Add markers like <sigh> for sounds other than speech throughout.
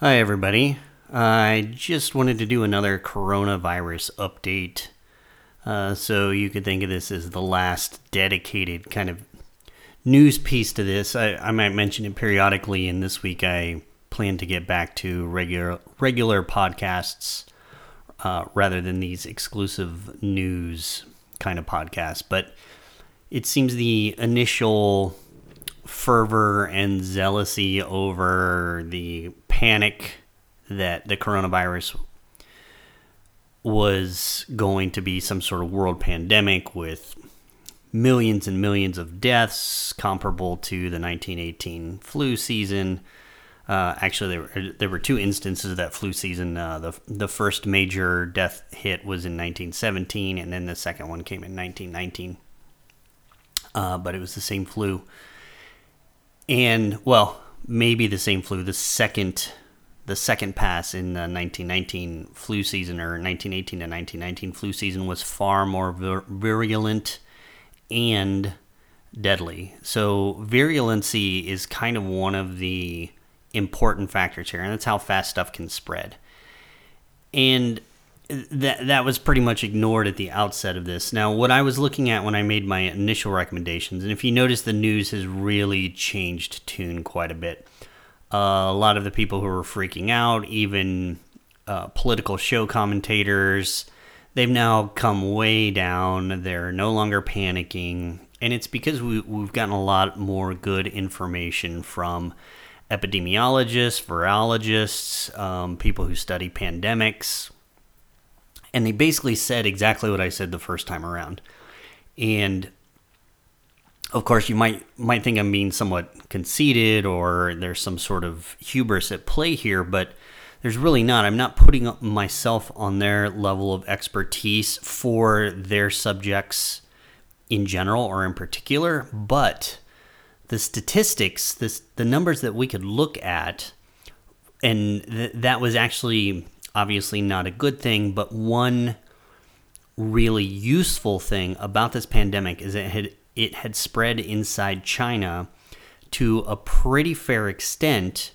Hi, everybody. I just wanted to do another coronavirus update. Uh, so you could think of this as the last dedicated kind of news piece to this. I, I might mention it periodically, and this week I plan to get back to regular regular podcasts uh, rather than these exclusive news kind of podcasts. But it seems the initial fervor and zealousy over the panic that the coronavirus was going to be some sort of world pandemic with millions and millions of deaths comparable to the 1918 flu season. Uh, actually, there were, there were two instances of that flu season. Uh, the, the first major death hit was in 1917, and then the second one came in 1919. Uh, but it was the same flu. And, well, maybe the same flu. The second the second pass in the 1919 flu season or 1918 to 1919 flu season was far more vir- virulent and deadly. So virulency is kind of one of the important factors here, and that's how fast stuff can spread. And that that was pretty much ignored at the outset of this. Now, what I was looking at when I made my initial recommendations, and if you notice, the news has really changed tune quite a bit. Uh, a lot of the people who were freaking out, even uh, political show commentators, they've now come way down. They're no longer panicking. And it's because we, we've gotten a lot more good information from epidemiologists, virologists, um, people who study pandemics. And they basically said exactly what I said the first time around. And of course, you might might think I'm being somewhat conceited or there's some sort of hubris at play here, but there's really not. I'm not putting myself on their level of expertise for their subjects in general or in particular, but the statistics, this, the numbers that we could look at, and th- that was actually obviously not a good thing, but one really useful thing about this pandemic is it had it had spread inside China to a pretty fair extent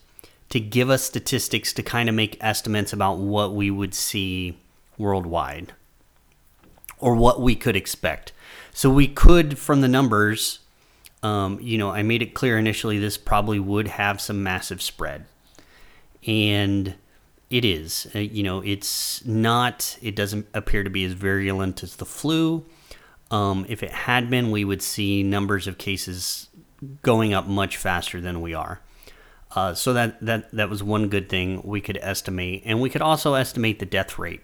to give us statistics to kind of make estimates about what we would see worldwide or what we could expect. So we could, from the numbers, um, you know, I made it clear initially this probably would have some massive spread. And it is. Uh, you know, it's not, it doesn't appear to be as virulent as the flu. Um, if it had been, we would see numbers of cases going up much faster than we are. Uh, so that, that that was one good thing we could estimate, and we could also estimate the death rate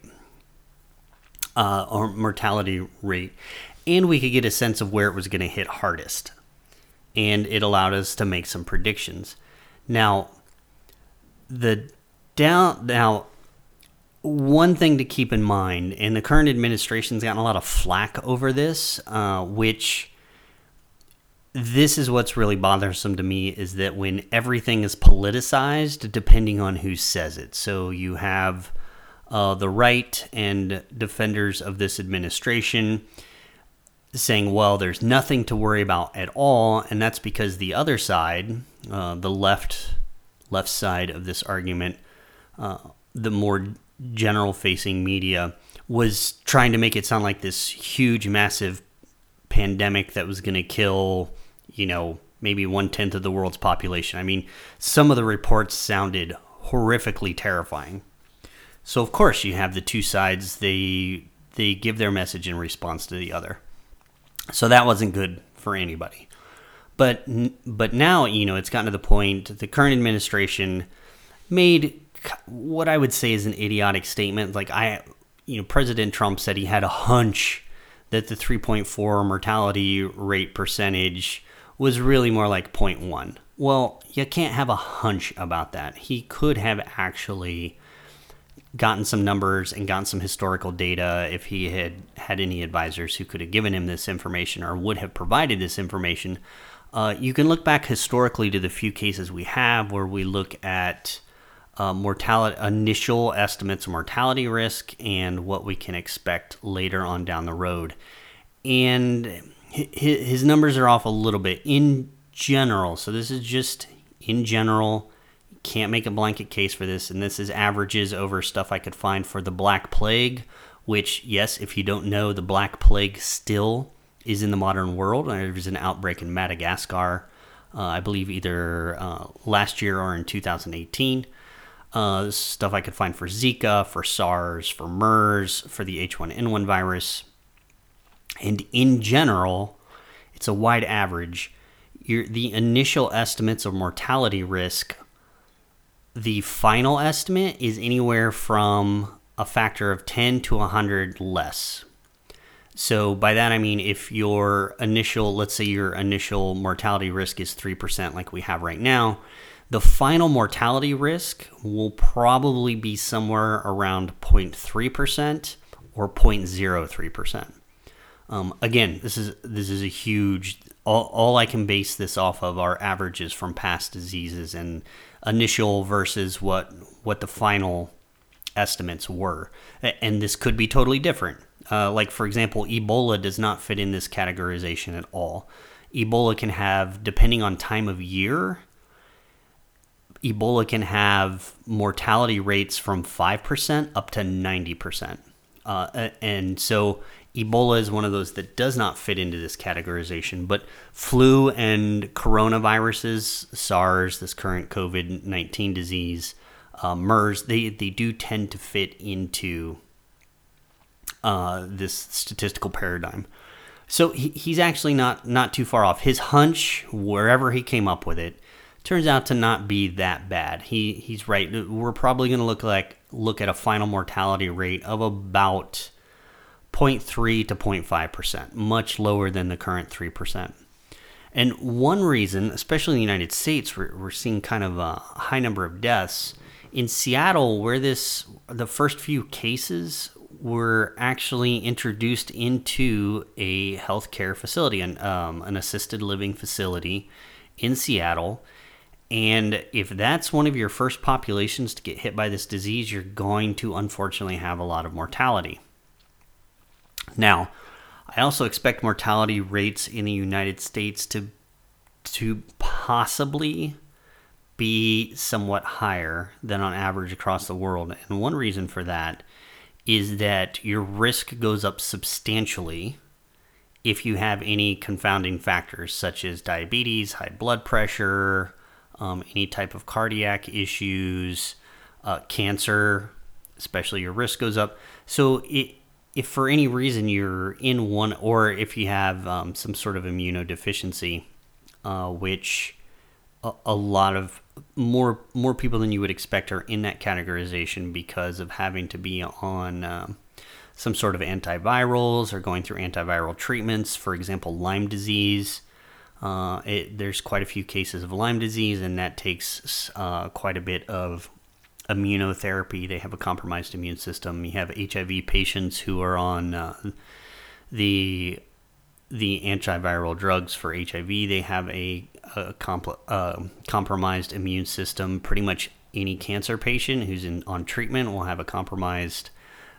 uh, or mortality rate, and we could get a sense of where it was going to hit hardest, and it allowed us to make some predictions. Now, the down now one thing to keep in mind, and the current administration's gotten a lot of flack over this, uh, which this is what's really bothersome to me is that when everything is politicized, depending on who says it. So you have uh, the right and defenders of this administration saying, well, there's nothing to worry about at all, and that's because the other side, uh, the left left side of this argument, uh, the more general facing media was trying to make it sound like this huge, massive pandemic that was going to kill, you know, maybe one tenth of the world's population. I mean, some of the reports sounded horrifically terrifying. So of course you have the two sides. They they give their message in response to the other. So that wasn't good for anybody. But but now you know it's gotten to the point. The current administration made what I would say is an idiotic statement. Like I, you know, President Trump said he had a hunch that the 3.4 mortality rate percentage was really more like 0.1. Well, you can't have a hunch about that. He could have actually gotten some numbers and gotten some historical data if he had had any advisors who could have given him this information or would have provided this information. Uh, you can look back historically to the few cases we have where we look at uh, mortality initial estimates of mortality risk and what we can expect later on down the road. And his numbers are off a little bit in general. So this is just in general. can't make a blanket case for this, and this is averages over stuff I could find for the Black Plague, which, yes, if you don't know, the Black Plague still is in the modern world. There was an outbreak in Madagascar, uh, I believe either uh, last year or in 2018. Uh, stuff I could find for Zika, for SARS, for MERS, for the H1N1 virus. And in general, it's a wide average. Your, the initial estimates of mortality risk, the final estimate is anywhere from a factor of 10 to 100 less. So by that I mean if your initial, let's say your initial mortality risk is 3% like we have right now, the final mortality risk will probably be somewhere around 0.3% or 0.03%. Um, again, this is this is a huge. All, all I can base this off of are averages from past diseases and initial versus what what the final estimates were, and this could be totally different. Uh, like for example, Ebola does not fit in this categorization at all. Ebola can have, depending on time of year, Ebola can have mortality rates from 5% up to 90%. Uh, and so Ebola is one of those that does not fit into this categorization, but flu and coronaviruses, SARS, this current COVID 19 disease, uh, MERS, they, they do tend to fit into uh, this statistical paradigm. So he, he's actually not, not too far off. His hunch, wherever he came up with it, turns out to not be that bad. He he's right. We're probably going to look like look at a final mortality rate of about 0.3 to 0.5%, much lower than the current 3%. And one reason, especially in the United States, we're, we're seeing kind of a high number of deaths. In Seattle, where this the first few cases were actually introduced into a healthcare facility, an, um, an assisted living facility in Seattle, and if that's one of your first populations to get hit by this disease, you're going to unfortunately have a lot of mortality. Now, I also expect mortality rates in the United States to to possibly be somewhat higher than on average across the world. And one reason for that is that your risk goes up substantially if you have any confounding factors such as diabetes, high blood pressure, um, any type of cardiac issues, uh, cancer, especially your risk goes up. So it, if for any reason you're in one, or if you have um, some sort of immunodeficiency, uh, which a, a, lot of more more people than you would expect are in that categorization because of having to be on um, some sort of antivirals or going through antiviral treatments. For example, Lyme disease uh, it, there's quite a few cases of Lyme disease, and that takes uh, quite a bit of immunotherapy. They have a compromised immune system. You have HIV patients who are on uh, the the antiviral drugs for HIV. They have a, a uh, compromised immune system. Pretty much any cancer patient who's in, on treatment will have a compromised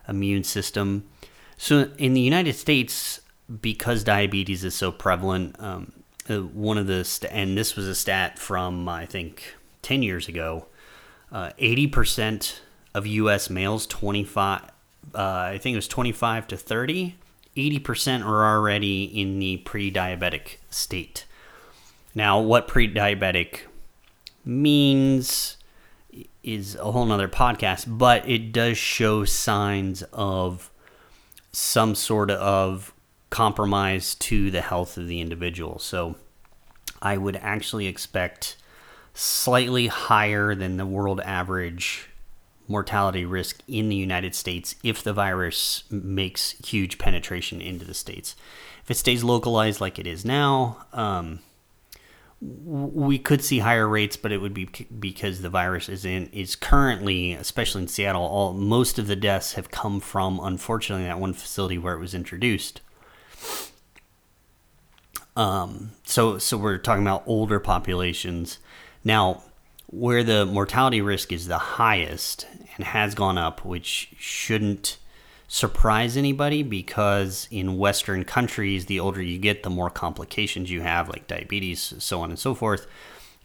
immune system. So in the United States, because diabetes is so prevalent, um, one of the st- and this was a stat from I think ten years ago. Uh, eighty uh, percent of U.S. males, twenty five, uh, I think it was twenty five to thirty. 80% are already in the pre-diabetic state. Now, what pre-diabetic means is a whole nother podcast, but it does show signs of some sort of compromise to the health of the individual. So I would actually expect slightly higher than the world average mortality risk in the United States if the virus makes huge penetration into the states. If it stays localized like it is now, um, we could see higher rates, but it would be because the virus is in is currently, especially in Seattle, all most of the deaths have come from unfortunately that one facility where it was introduced. Um, so so we're talking about older populations now, where the mortality risk is the highest and has gone up, which shouldn't surprise anybody because in Western countries, the older you get, the more complications you have, like diabetes, so on and so forth.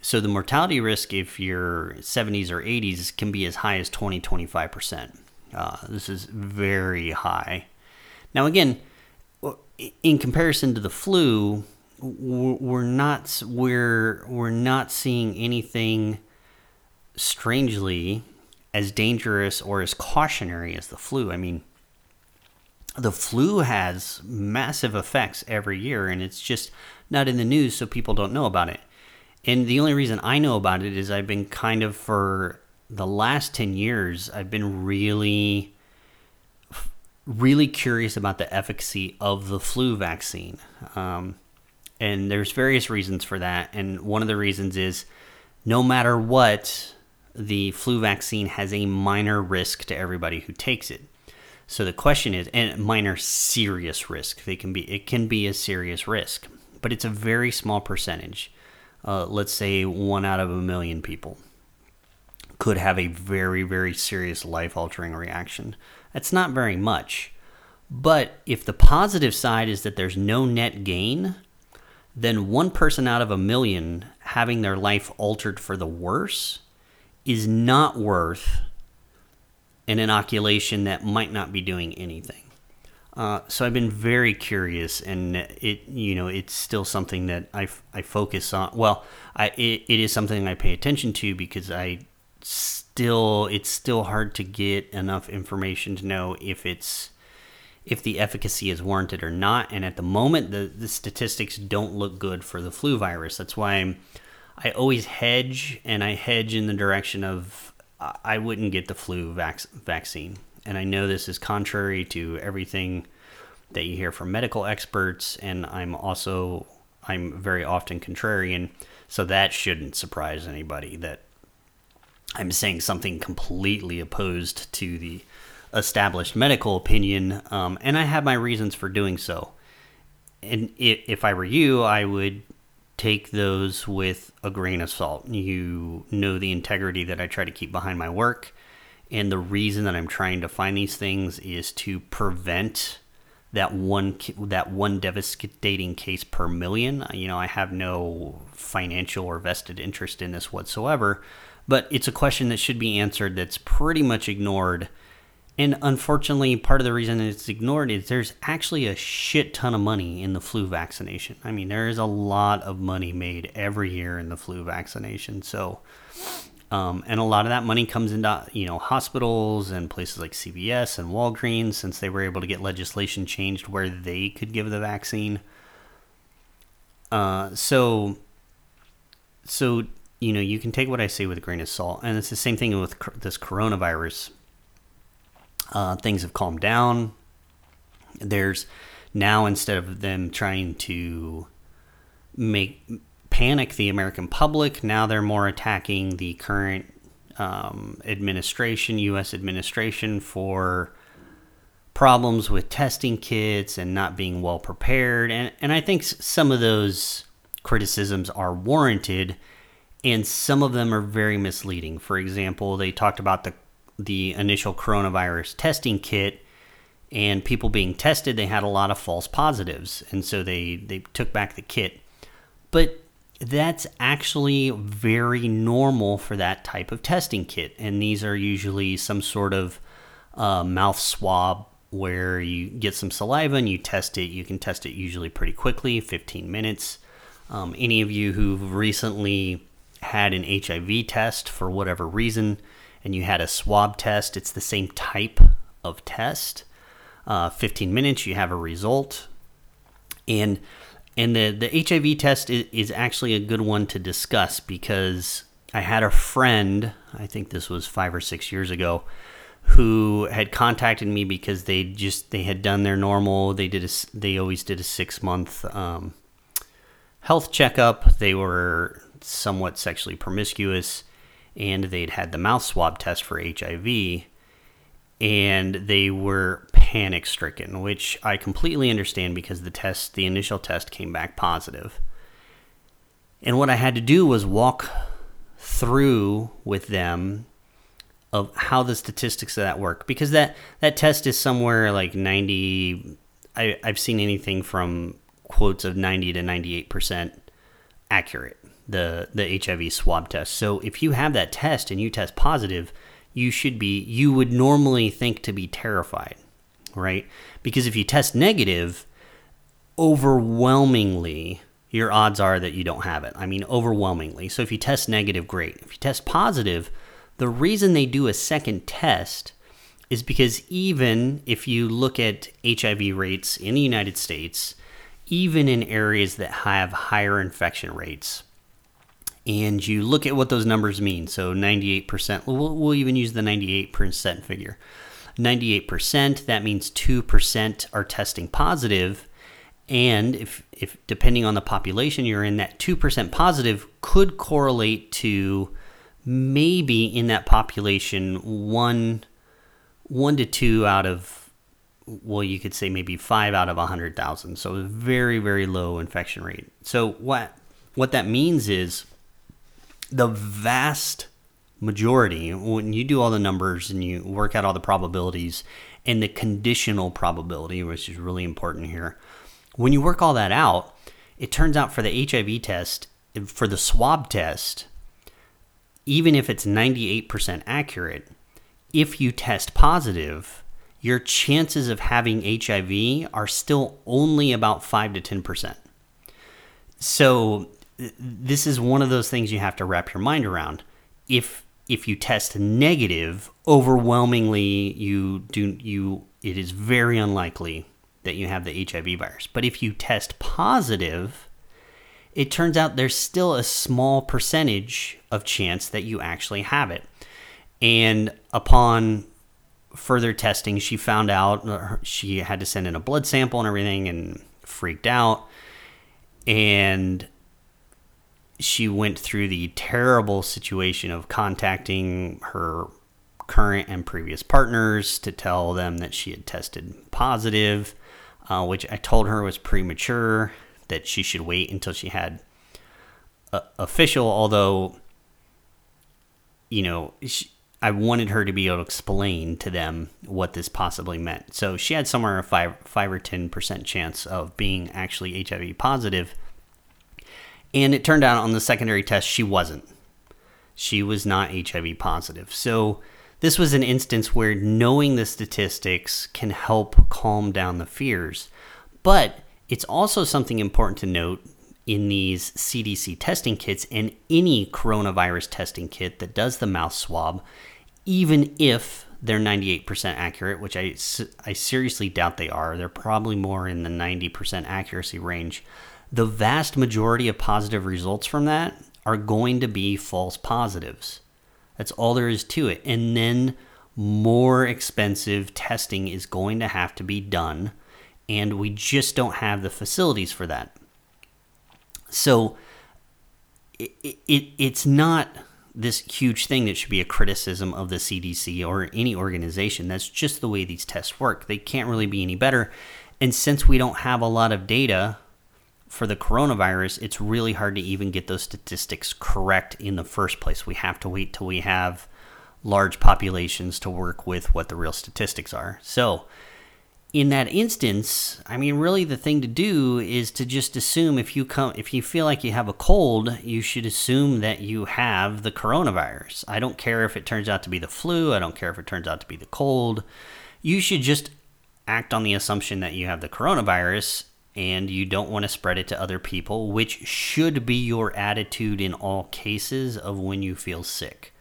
So the mortality risk, if you're 70s or 80s, can be as high as 20, 25%. Uh, this is very high. Now, again, in comparison to the flu, we're not we're we're not seeing anything strangely as dangerous or as cautionary as the flu. I mean, the flu has massive effects every year, and it's just not in the news, so people don't know about it. And the only reason I know about it is I've been kind of for the last 10 years, I've been really, really curious about the efficacy of the flu vaccine. Um, and there's various reasons for that. And one of the reasons is no matter what, the flu vaccine has a minor risk to everybody who takes it. So the question is, and minor serious risk. They can be it can be a serious risk, but it's a very small percentage. Uh, let's say one out of a million people could have a very very serious life altering reaction. That's not very much. But if the positive side is that there's no net gain, then one person out of a million having their life altered for the worse is not worth an inoculation that might not be doing anything. Uh, so I've been very curious, and it you know it's still something that I, I focus on. Well, I it, it is something I pay attention to because I still it's still hard to get enough information to know if it's if the efficacy is warranted or not. And at the moment, the the statistics don't look good for the flu virus. That's why I'm I always hedge, and I hedge in the direction of I wouldn't get the flu vac- vaccine. And I know this is contrary to everything that you hear from medical experts, and I'm also I'm very often contrarian, so that shouldn't surprise anybody that I'm saying something completely opposed to the established medical opinion, um, and I have my reasons for doing so. And if I were you, I would take those with a grain of salt. You know the integrity that I try to keep behind my work. And the reason that I'm trying to find these things is to prevent that one that one devastating case per million. You know, I have no financial or vested interest in this whatsoever, but it's a question that should be answered that's pretty much ignored and unfortunately, part of the reason it's ignored is there's actually a shit ton of money in the flu vaccination. I mean, there is a lot of money made every year in the flu vaccination. So, um, and a lot of that money comes into you know hospitals and places like CVS and Walgreens since they were able to get legislation changed where they could give the vaccine. Uh, so, so you know you can take what I say with a grain of salt, and it's the same thing with this coronavirus uh, things have calmed down. There's now instead of them trying to make panic the American public, now they're more attacking the current um, administration, U.S. administration, for problems with testing kits and not being well prepared. And, and I think some of those criticisms are warranted, and some of them are very misleading. For example, they talked about the the initial coronavirus testing kit and people being tested, they had a lot of false positives. And so they, they took back the kit. But that's actually very normal for that type of testing kit. And these are usually some sort of uh, mouth swab where you get some saliva and you test it. You can test it usually pretty quickly, 15 minutes. Um, any of you who've recently had an HIV test for whatever reason, and you had a swab test, it's the same type of test. Uh, 15 minutes, you have a result. And and the, the HIV test is, is actually a good one to discuss because I had a friend, I think this was five or six years ago, who had contacted me because they just they had done their normal they did a, they always did a six month um, health checkup they were somewhat sexually promiscuous and they'd had the mouth swab test for HIV, and they were panic stricken, which I completely understand because the test, the initial test, came back positive. And what I had to do was walk through with them of how the statistics of that work because that that test is somewhere like 90 I, I've seen anything from quotes of 90 to 98 percent accurate the the HIV swab test. So if you have that test and you test positive, you should be you would normally think to be terrified, right? Because if you test negative, overwhelmingly your odds are that you don't have it. I mean, overwhelmingly. So if you test negative, great. If you test positive, the reason they do a second test is because even if you look at HIV rates in the United States, even in areas that have higher infection rates, and you look at what those numbers mean. So 98%, we'll, we'll even use the 98% figure. 98%, that means 2% are testing positive. positive and if, if depending on the population you're in, that 2% positive could correlate to maybe in that population one one to two out of well you could say maybe five out of a hundred thousand so a very very low infection rate so what what that means is the vast majority when you do all the numbers and you work out all the probabilities and the conditional probability which is really important here when you work all that out, it turns out for the HIV test, for the swab test, even if it's 98% accurate, if you test positive, your chances of having HIV are still only about 5 to 10%. So this is one of those things you have to wrap your mind around. If if you test negative, overwhelmingly you do you it is very unlikely that you have the HIV virus. But if you test positive, it turns out there's still a small percentage of chance that you actually have it. And upon further testing, she found out uh, she had to send in a blood sample and everything and freaked out. And she went through the terrible situation of contacting her current and previous partners to tell them that she had tested positive uh, which I told her was premature, that she should wait until she had a, official, although, you know, she, I wanted her to be able to explain to them what this possibly meant. So she had somewhere a five, five or 10% chance of being actually HIV positive. And it turned out on the secondary test, she wasn't. She was not HIV positive. So, this was an instance where knowing the statistics can help calm down the fears. But it's also something important to note in these CDC testing kits and any coronavirus testing kit that does the mouth swab, even if they're 98% accurate, which I, I seriously doubt they are. They're probably more in the 90% accuracy range. The vast majority of positive results from that are going to be false positives. That's all there is to it. And then more expensive testing is going to have to be done. And we just don't have the facilities for that. So it, it, it's not this huge thing that should be a criticism of the CDC or any organization. That's just the way these tests work. They can't really be any better. And since we don't have a lot of data for the coronavirus, it's really hard to even get those statistics correct in the first place. We have to wait till we have large populations to work with what the real statistics are. So, in that instance, I mean, really, the thing to do is to just assume if you come, if you feel like you have a cold, you should assume that you have the coronavirus. I don't care if it turns out to be the flu. I don't care if it turns out to be the cold. You should just act on the assumption that you have the coronavirus and you don't want to spread it to other people, which should be your attitude in all cases of when you feel sick.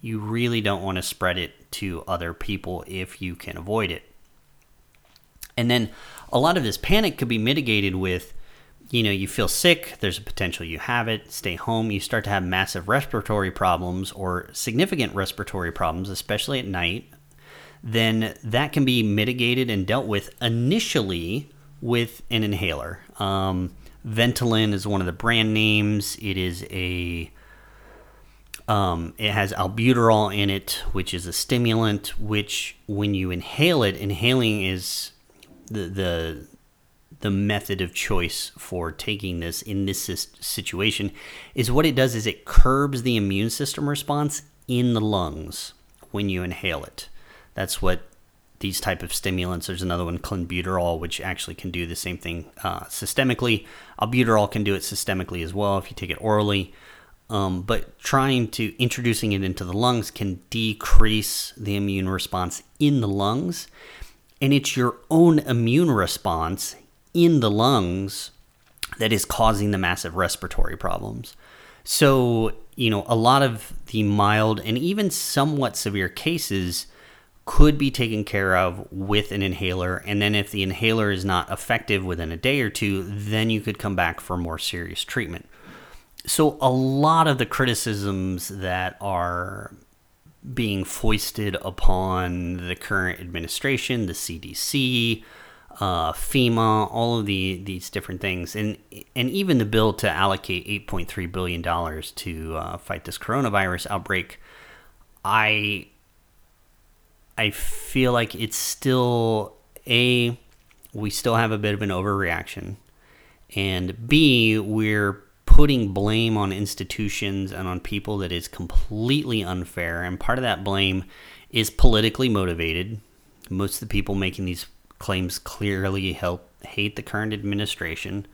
You really don't want to spread it to other people if you can avoid it. And then a lot of this panic could be mitigated with you know, you feel sick, there's a potential you have it, stay home, you start to have massive respiratory problems or significant respiratory problems, especially at night, then that can be mitigated and dealt with initially with an inhaler. Um, Ventolin is one of the brand names. It is a um, it has albuterol in it, which is a stimulant. Which, when you inhale it, inhaling is the the the method of choice for taking this in this situation. Is what it does is it curbs the immune system response in the lungs when you inhale it. That's what these type of stimulants. There's another one, clenbuterol, which actually can do the same thing uh, systemically. Albuterol can do it systemically as well if you take it orally. Um, but trying to introducing it into the lungs can decrease the immune response in the lungs, and it's your own immune response in the lungs that is causing the massive respiratory problems. So, you know, a lot of the mild and even somewhat severe cases could be taken care of with an inhaler. And then, if the inhaler is not effective within a day or two, then you could come back for more serious treatment. So, a lot of the criticisms that are being foisted upon the current administration, the CDC, uh, FEMA, all of the these different things, and and even the bill to allocate 8.3 billion dollars to uh, fight this coronavirus outbreak, I I feel like it's still a we still have a bit of an overreaction, and B we're putting blame on institutions and on people that is completely unfair, and part of that blame is politically motivated. Most of the people making these claims clearly help hate the current administration.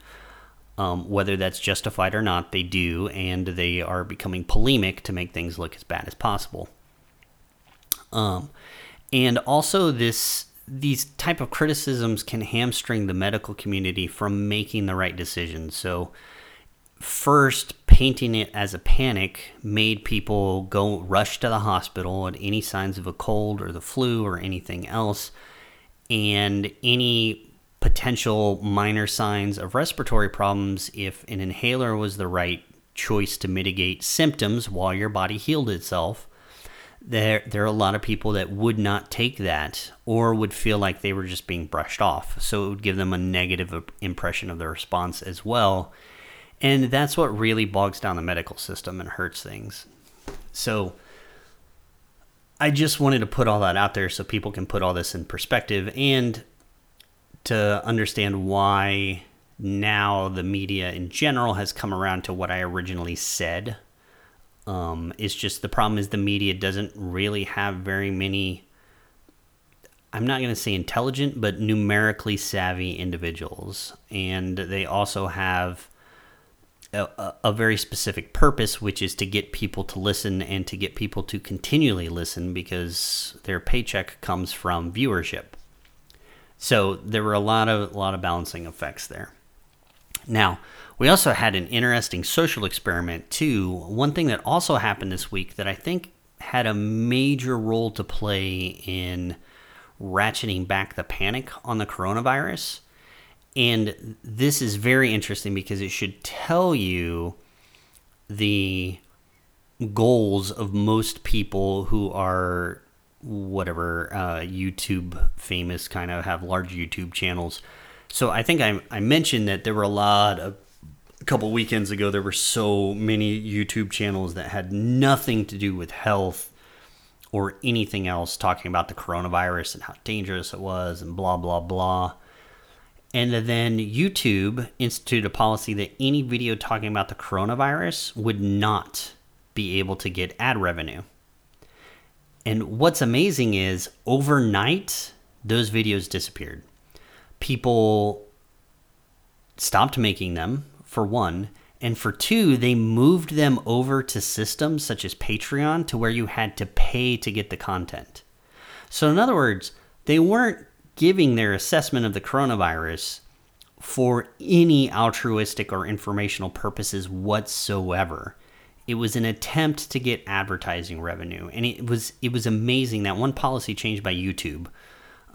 Um, whether that's justified or not, they do, and they are becoming polemic to make things look as bad as possible. Um, and also this these type of criticisms can hamstring the medical community from making the right decisions. So first painting it as a panic made people go rush to the hospital at any signs of a cold or the flu or anything else and any potential minor signs of respiratory problems if an inhaler was the right choice to mitigate symptoms while your body healed itself there there are a lot of people that would not take that or would feel like they were just being brushed off. So it would give them a negative impression of the response as well. And that's what really bogs down the medical system and hurts things. So I just wanted to put all that out there so people can put all this in perspective and to understand why now the media in general has come around to what I originally said um, it's just the problem is the media doesn't really have very many. I'm not going to say intelligent, but numerically savvy individuals, and they also have a, a, very specific purpose, which is to get people to listen and to get people to continually listen because their paycheck comes from viewership. So there were a lot of a lot of balancing effects there. Now, we also had an interesting social experiment, too. One thing that also happened this week that I think had a major role to play in ratcheting back the panic on the coronavirus. And this is very interesting because it should tell you the goals of most people who are whatever uh, YouTube famous, kind of have large YouTube channels. So I think I, I mentioned that there were a lot of couple weekends ago, there were so many YouTube channels that had nothing to do with health or anything else talking about the coronavirus and how dangerous it was and blah, blah, blah. And then YouTube instituted a policy that any video talking about the coronavirus would not be able to get ad revenue. And what's amazing is overnight, those videos disappeared. People stopped making them for one. And for two, they moved them over to systems such as Patreon to where you had to pay to get the content. So, in other words, they weren't giving their assessment of the coronavirus for any altruistic or informational purposes whatsoever. It was an attempt to get advertising revenue, and it was it was amazing that one policy changed by YouTube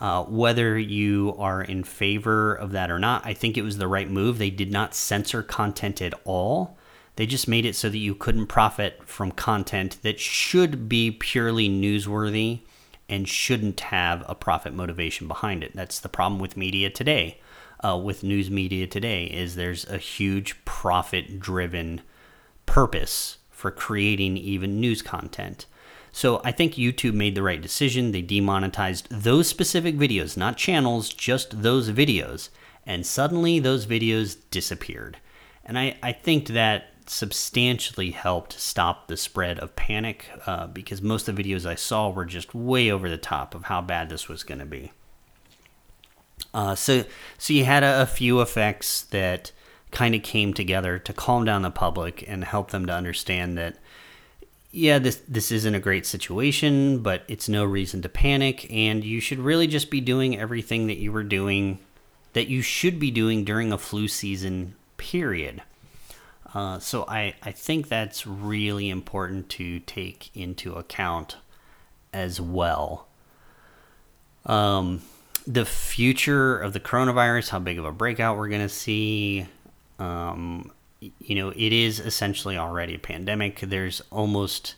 uh, whether you are in favor of that or not, I think it was the right move. They did not censor content at all. They just made it so that you couldn't profit from content that should be purely newsworthy and shouldn't have a profit motivation behind it. That's the problem with media today. Uh, with news media today is there's a huge profit driven purpose for creating even news content. So I think YouTube made the right decision. They demonetized those specific videos, not channels, just those videos. And suddenly those videos disappeared. And I, I think that substantially helped stop the spread of panic uh, because most of the videos I saw were just way over the top of how bad this was going to be. Uh, so, so you had a, a few effects that kind of came together to calm down the public and help them to understand that, yeah, this this isn't a great situation, but it's no reason to panic, and you should really just be doing everything that you were doing, that you should be doing during a flu season. Period. Uh, so I, I think that's really important to take into account as well. Um, the future of the coronavirus, how big of a breakout we're going to see. Um, you know, it is essentially already a pandemic. There's almost,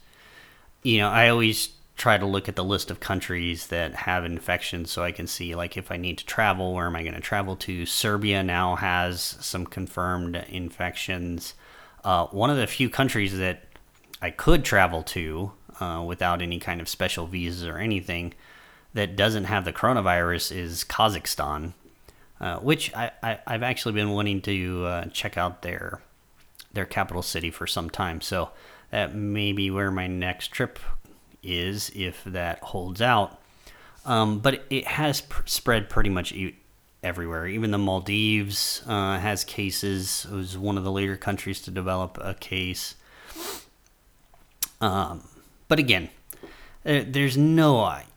you know, I always try to look at the list of countries that have infections so I can see, like, if I need to travel, where am I going to travel to? Serbia now has some confirmed infections. Uh, one of the few countries that I could travel to uh, without any kind of special visas or anything that doesn't have the coronavirus is Kazakhstan, uh, which I, I, have actually been wanting to uh, check out their their capital city for some time. So that may be where my next trip is if that holds out. Um, but it has pr- spread pretty much everywhere. Even the Maldives uh, has cases. It was one of the later countries to develop a case. Um, but again, there's no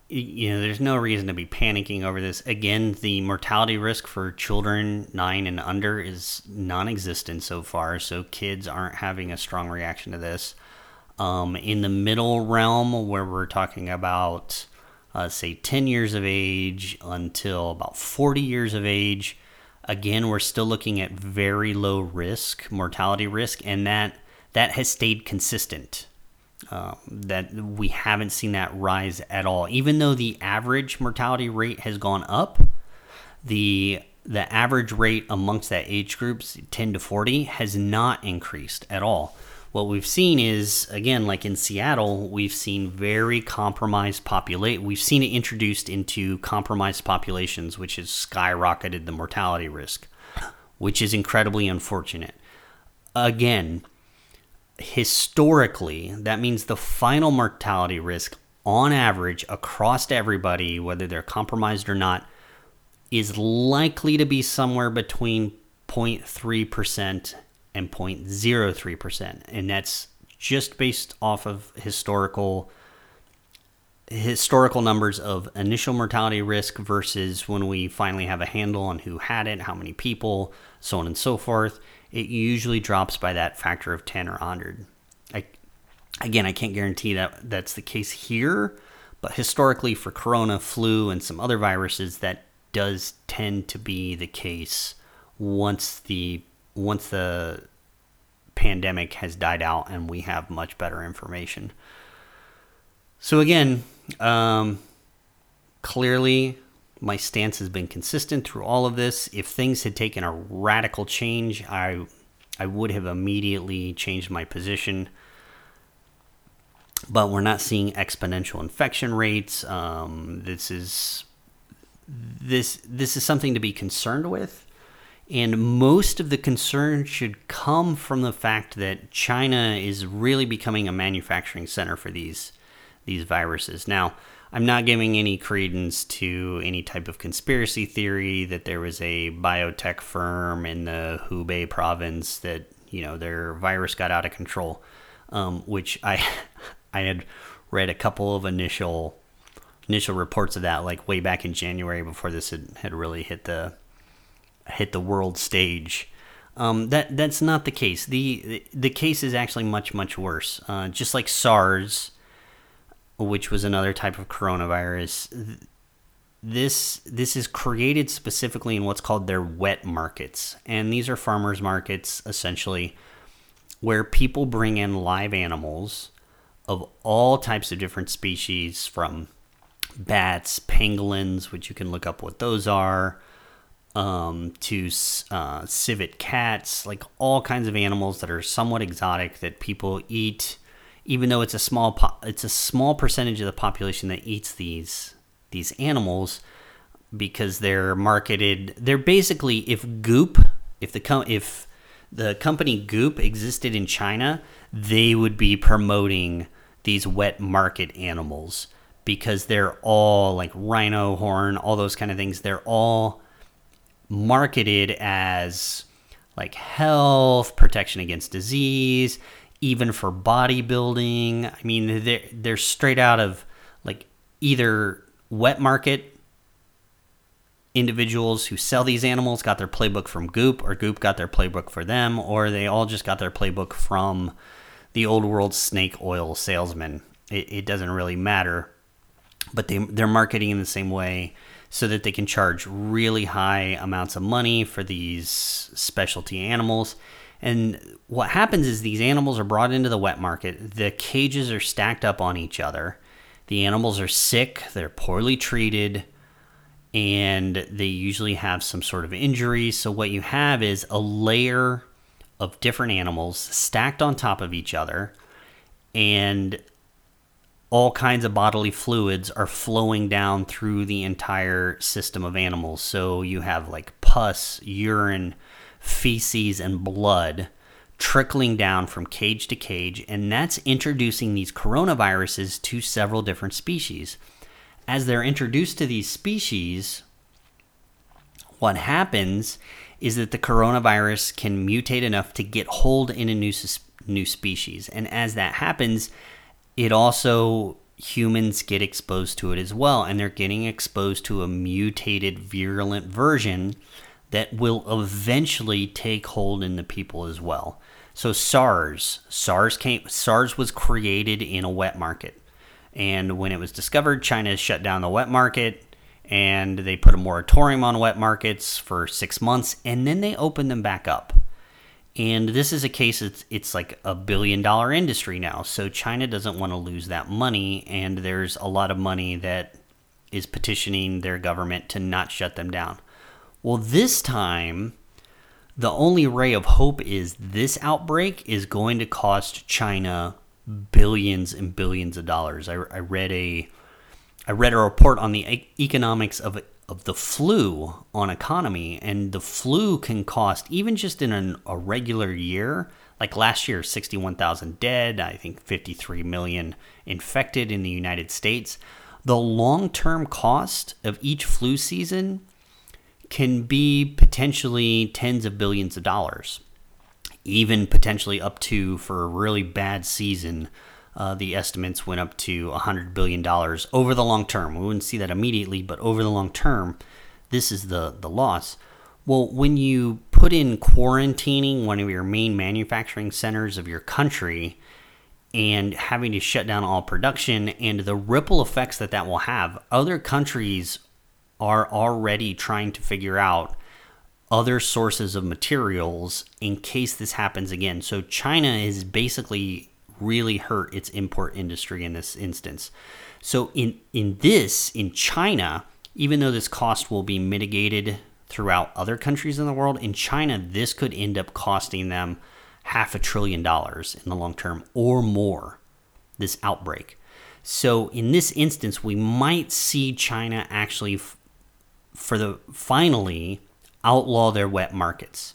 you know there's no reason to be panicking over this. Again, the mortality risk for children nine and under is non-existent so far, so kids aren't having a strong reaction to this. Um, in the middle realm, where we're talking about uh, say 10 years of age until about 40 years of age. Again, we're still looking at very low risk, mortality risk, and that that has stayed consistent. Uh, that we haven't seen that rise at all. Even though the average mortality rate has gone up, the the average rate amongst that age groups 10 to 40 has not increased at all what we've seen is again like in Seattle we've seen very compromised populate we've seen it introduced into compromised populations which has skyrocketed the mortality risk which is incredibly unfortunate again historically that means the final mortality risk on average across everybody whether they're compromised or not is likely to be somewhere between 0.3% and 0.03%. And that's just based off of historical historical numbers of initial mortality risk versus when we finally have a handle on who had it, how many people, so on and so forth. It usually drops by that factor of 10 or 100. I, again, I can't guarantee that that's the case here, but historically for corona, flu, and some other viruses, that does tend to be the case once the once the pandemic has died out and we have much better information. So, again, um, clearly my stance has been consistent through all of this. If things had taken a radical change, I, I would have immediately changed my position. But we're not seeing exponential infection rates. Um, this is this this is something to be concerned with. And most of the concern should come from the fact that China is really becoming a manufacturing center for these these viruses. Now, I'm not giving any credence to any type of conspiracy theory that there was a biotech firm in the Hubei province that you know their virus got out of control, um, which I <laughs> I had read a couple of initial initial reports of that like way back in January before this had, had really hit the hit the world stage. Um, that that's not the case. the The case is actually much much worse. Uh, just like SARS, which was another type of coronavirus, this this is created specifically in what's called their wet markets, and these are farmers markets essentially, where people bring in live animals of all types of different species, from bats, pangolins, which you can look up what those are um, to uh, civet cats, like all kinds of animals that are somewhat exotic that people eat, even though it's a small po- it's a small percentage of the population that eats these these animals because they're marketed. They're basically if Goop, if the com- if the company Goop existed in China, they would be promoting these wet market animals because they're all like rhino horn, all those kind of things. They're all marketed as like health, protection against disease, even for bodybuilding. I mean, they're, they're straight out of like either wet market individuals who sell these animals got their playbook from Goop, or Goop got their playbook for them, or they all just got their playbook from the old world snake oil salesman. It, it doesn't really matter, but they, they're marketing in the same way so that they can charge really high amounts of money for these specialty animals. And what happens is these animals are brought into the wet market, the cages are stacked up on each other. The animals are sick, they're poorly treated, and they usually have some sort of injury. So, what you have is a layer of different animals stacked on top of each other, and all kinds of bodily fluids are flowing down through the entire system of animals. So, you have like pus, urine, feces, and blood trickling down from cage to cage, and that's introducing these coronaviruses to several different species. As they're introduced to these species, what happens is that the coronavirus can mutate enough to get hold in a new new species, and as that happens, it also humans get exposed to it as well, and they're getting exposed to a mutated virulent version that will eventually take hold in the people as well. So SARS, SARS came SARS was created in a wet market. And when it was discovered, China shut down the wet market and they put a moratorium on wet markets for 6 months and then they opened them back up. And this is a case it's it's like a billion dollar industry now. So China doesn't want to lose that money and there's a lot of money that is petitioning their government to not shut them down. Well, this time, the only ray of hope is this outbreak is going to cost China billions and billions of dollars. I, I read a I read a report on the economics of of the flu on economy, and the flu can cost even just in an, a regular year, like last year, sixty-one thousand dead. I think fifty-three million infected in the United States. The long-term cost of each flu season can be potentially tens of billions of dollars, even potentially up to for a really bad season. Uh, the estimates went up to $100 billion over the long term. We wouldn't see that immediately, but over the long term, this is the, the loss. Well, when you put in quarantining one of your main manufacturing centers of your country and having to shut down all production and the ripple effects that that will have, other countries are already trying to figure out other sources of materials in case this happens again. So China is basically really hurt its import industry in this instance. So in in this in China, even though this cost will be mitigated throughout other countries in the world, in China this could end up costing them half a trillion dollars in the long term or more this outbreak. So in this instance, we might see China actually for the finally outlaw their wet markets.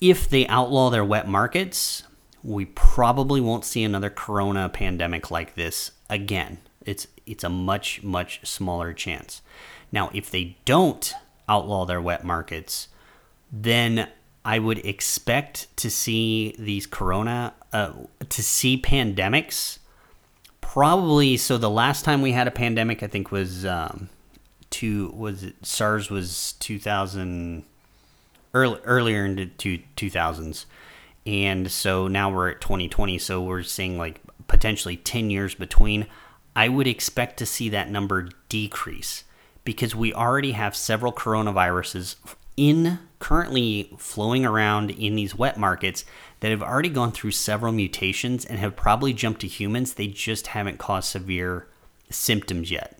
If they outlaw their wet markets, we probably won't see another corona pandemic like this again. It's it's a much much smaller chance. Now, if they don't outlaw their wet markets, then I would expect to see these corona uh, to see pandemics probably so the last time we had a pandemic I think was um, two was it SARS was 2000 early, earlier into two, 2000s and so now we're at 2020 so we're seeing like potentially 10 years between. I would expect to see that number decrease because we already have several coronaviruses in currently flowing around in these wet markets that have already gone through several mutations and have probably jumped to humans. They just haven't caused severe symptoms yet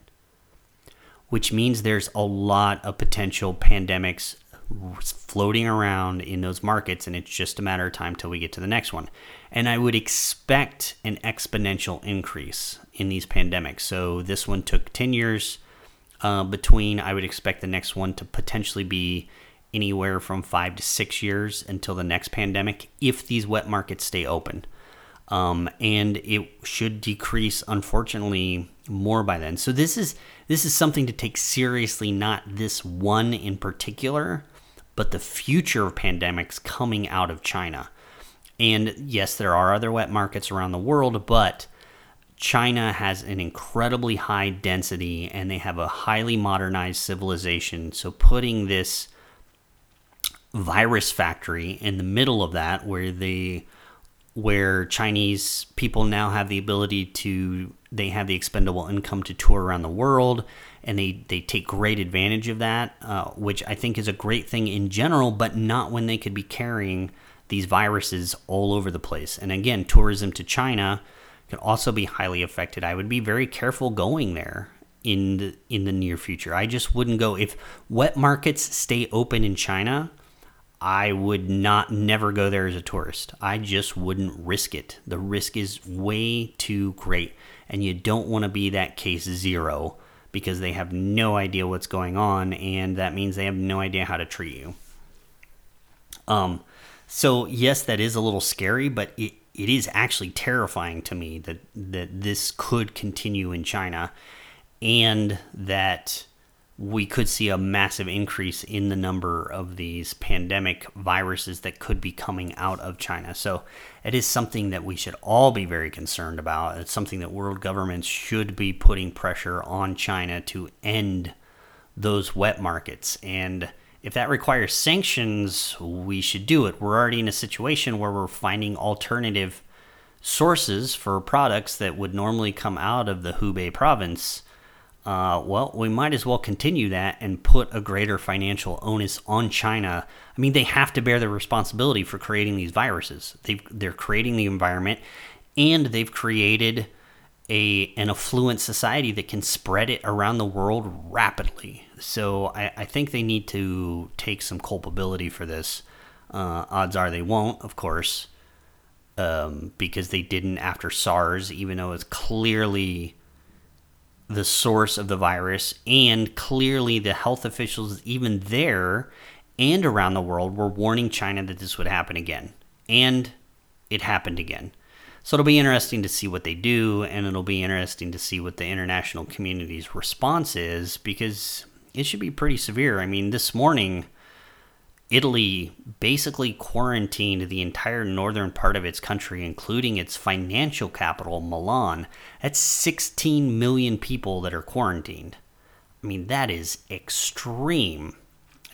which means there's a lot of potential pandemics floating around in those markets, and it's just a matter of time till we get to the next one. And I would expect an exponential increase in these pandemics. So this one took 10 years uh, between. I would expect the next one to potentially be anywhere from five to six years until the next pandemic if these wet markets stay open. Um, and it should decrease, unfortunately, more by then. So this is this is something to take seriously, not this one in particular, but the future of pandemics coming out of China. And yes, there are other wet markets around the world, but China has an incredibly high density and they have a highly modernized civilization. So putting this virus factory in the middle of that where the where Chinese people now have the ability to they have the expendable income to tour around the world and they they take great advantage of that uh, which I think is a great thing in general but not when they could be carrying these viruses all over the place. And again tourism to China can also be highly affected. I would be very careful going there in the in the near future. I just wouldn't go. If wet markets stay open in China I would not never go there as a tourist. I just wouldn't risk it. The risk is way too great. And you don't want to be that case zero because they have no idea what's going on and that means they have no idea how to treat you. Um so yes, that is a little scary, but it, it is actually terrifying to me that that this could continue in China and that we could see a massive increase in the number of these pandemic viruses that could be coming out of China. So it is something that we should all be very concerned about. It's something that world governments should be putting pressure on China to end those wet markets. And if that requires sanctions, we should do it. We're already in a situation where we're finding alternative sources for products that would normally come out of the Hubei province uh, well, we might as well continue that and put a greater financial onus on China. I mean, they have to bear the responsibility for creating these viruses. they they're creating the environment, and they've created a an affluent society that can spread it around the world rapidly. So I, I think they need to take some culpability for this. Uh, odds are they won't, of course, um, because they didn't after SARS, even though it's clearly the source of the virus, and clearly the health officials, even there and around the world, were warning China that this would happen again. And it happened again. So it'll be interesting to see what they do, and it'll be interesting to see what the international community's response is because it should be pretty severe. I mean, this morning, Italy basically quarantined the entire northern part of its country, including its financial capital, Milan. That's 16 million people that are quarantined. I mean, that is extreme.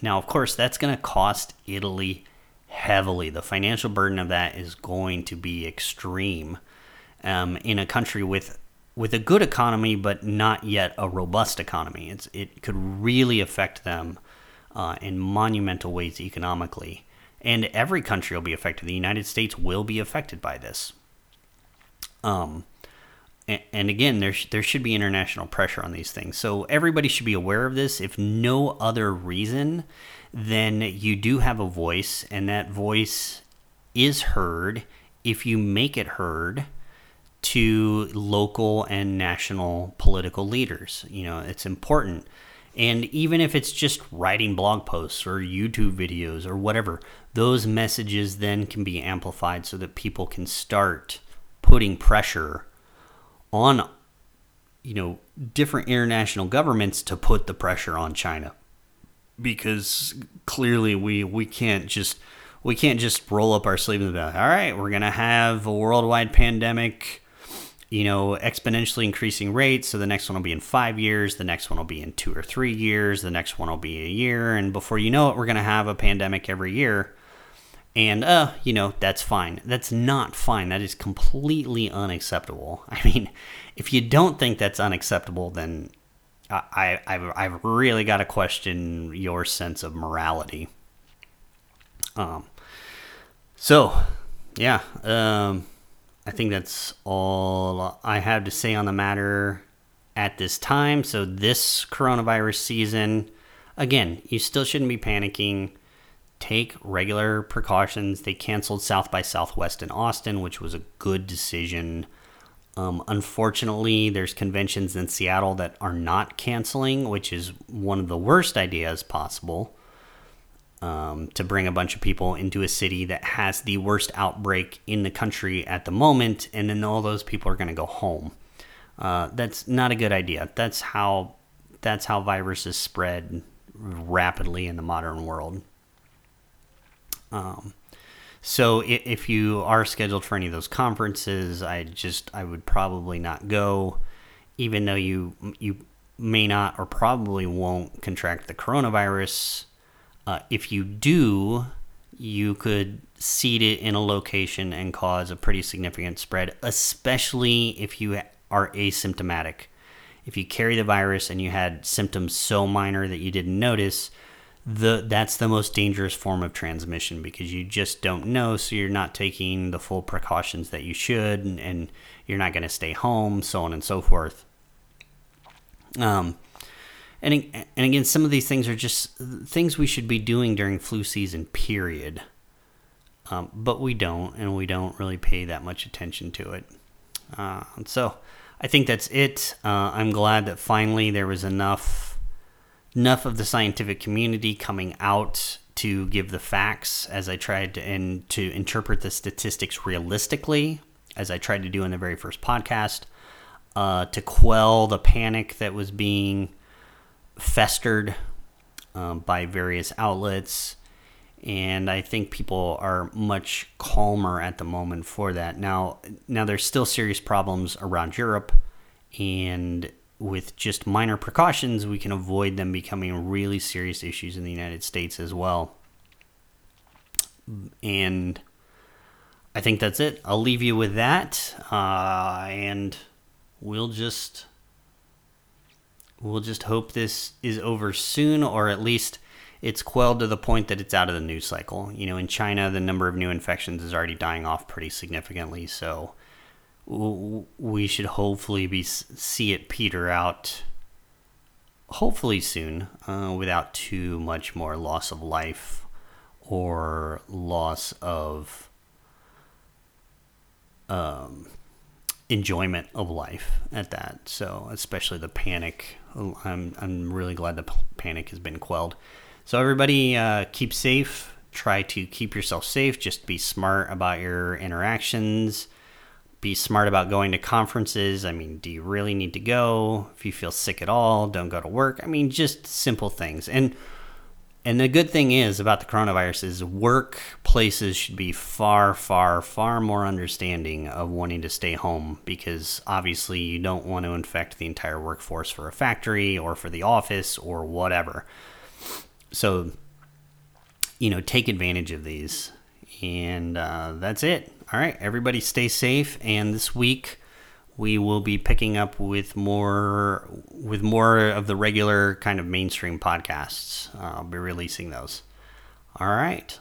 Now, of course, that's going to cost Italy heavily. The financial burden of that is going to be extreme um, in a country with with a good economy, but not yet a robust economy. It's, it could really affect them uh, in monumental ways economically. And every country will be affected. The United States will be affected by this. Um, and, and again, there, sh- there should be international pressure on these things. So everybody should be aware of this. If no other reason, then you do have a voice, and that voice is heard if you make it heard to local and national political leaders. You know, it's important and even if it's just writing blog posts or YouTube videos or whatever, those messages then can be amplified so that people can start putting pressure on you know different international governments to put the pressure on China. Because clearly we we can't just we can't just roll up our sleeves and be like, all right, we're gonna have a worldwide pandemic you know, exponentially increasing rates. So the next one will be in five years, the next one will be in two or three years, the next one will be a year. And before you know it, we're going to have a pandemic every year. And, uh, you know, that's fine. That's not fine. That is completely unacceptable. <laughs> I mean, if you don't think that's unacceptable, then I, I've, I've really got to question your sense of morality. Um, so, yeah, um, I think that's all I have to say on the matter at this time. So, this coronavirus season, again, you still shouldn't be panicking. Take regular precautions. They canceled South by Southwest in Austin, which was a good decision. Um, unfortunately, there's conventions in Seattle that are not canceling, which is one of the worst ideas possible. Um, to bring a bunch of people into a city that has the worst outbreak in the country at the moment, and then all those people are going to go home. Uh, that's not a good idea. That's how that's how viruses spread rapidly in the modern world. Um, so if you are scheduled for any of those conferences, I just I would probably not go, even though you you may not or probably won't contract the coronavirus. Uh, if you do, you could seed it in a location and cause a pretty significant spread, especially if you are asymptomatic. If you carry the virus and you had symptoms so minor that you didn't notice, the that's the most dangerous form of transmission because you just don't know so you're not taking the full precautions that you should and, and you're not going to stay home so on and so forth um and and again some of these things are just things we should be doing during flu season period. Um, but we don't and we don't really pay that much attention to it. Uh, so i think that's it. Uh, i'm glad that finally there was enough enough of the scientific community coming out to give the facts as I tried to and to interpret the statistics realistically, as I tried to do in the very first podcast, uh, to quell the panic that was being festered um, by various outlets. And I think people are much calmer at the moment for that. Now, now there's still serious problems around Europe, and with just minor precautions, we can avoid them becoming really serious issues in the United States as well. And I think that's it. I'll leave you with that, uh, and we'll just we'll just hope this is over soon, or at least it's quelled to the point that it's out of the news cycle. You know, in China, the number of new infections is already dying off pretty significantly, so we should hopefully be see it peter out hopefully soon uh, without too much more loss of life or loss of um, enjoyment of life at that so especially the panic i'm, I'm really glad the panic has been quelled so everybody uh, keep safe try to keep yourself safe just be smart about your interactions be smart about going to conferences. I mean, do you really need to go? If you feel sick at all, don't go to work. I mean, just simple things. And and the good thing is about the coronavirus is workplaces should be far, far, far more understanding of wanting to stay home because obviously you don't want to infect the entire workforce for a factory or for the office or whatever. So, you know, take advantage of these. And uh, that's it. All right, everybody stay safe. And this week we will be picking up with more with more of the regular kind of mainstream podcasts. Uh, I'll be releasing those. All right.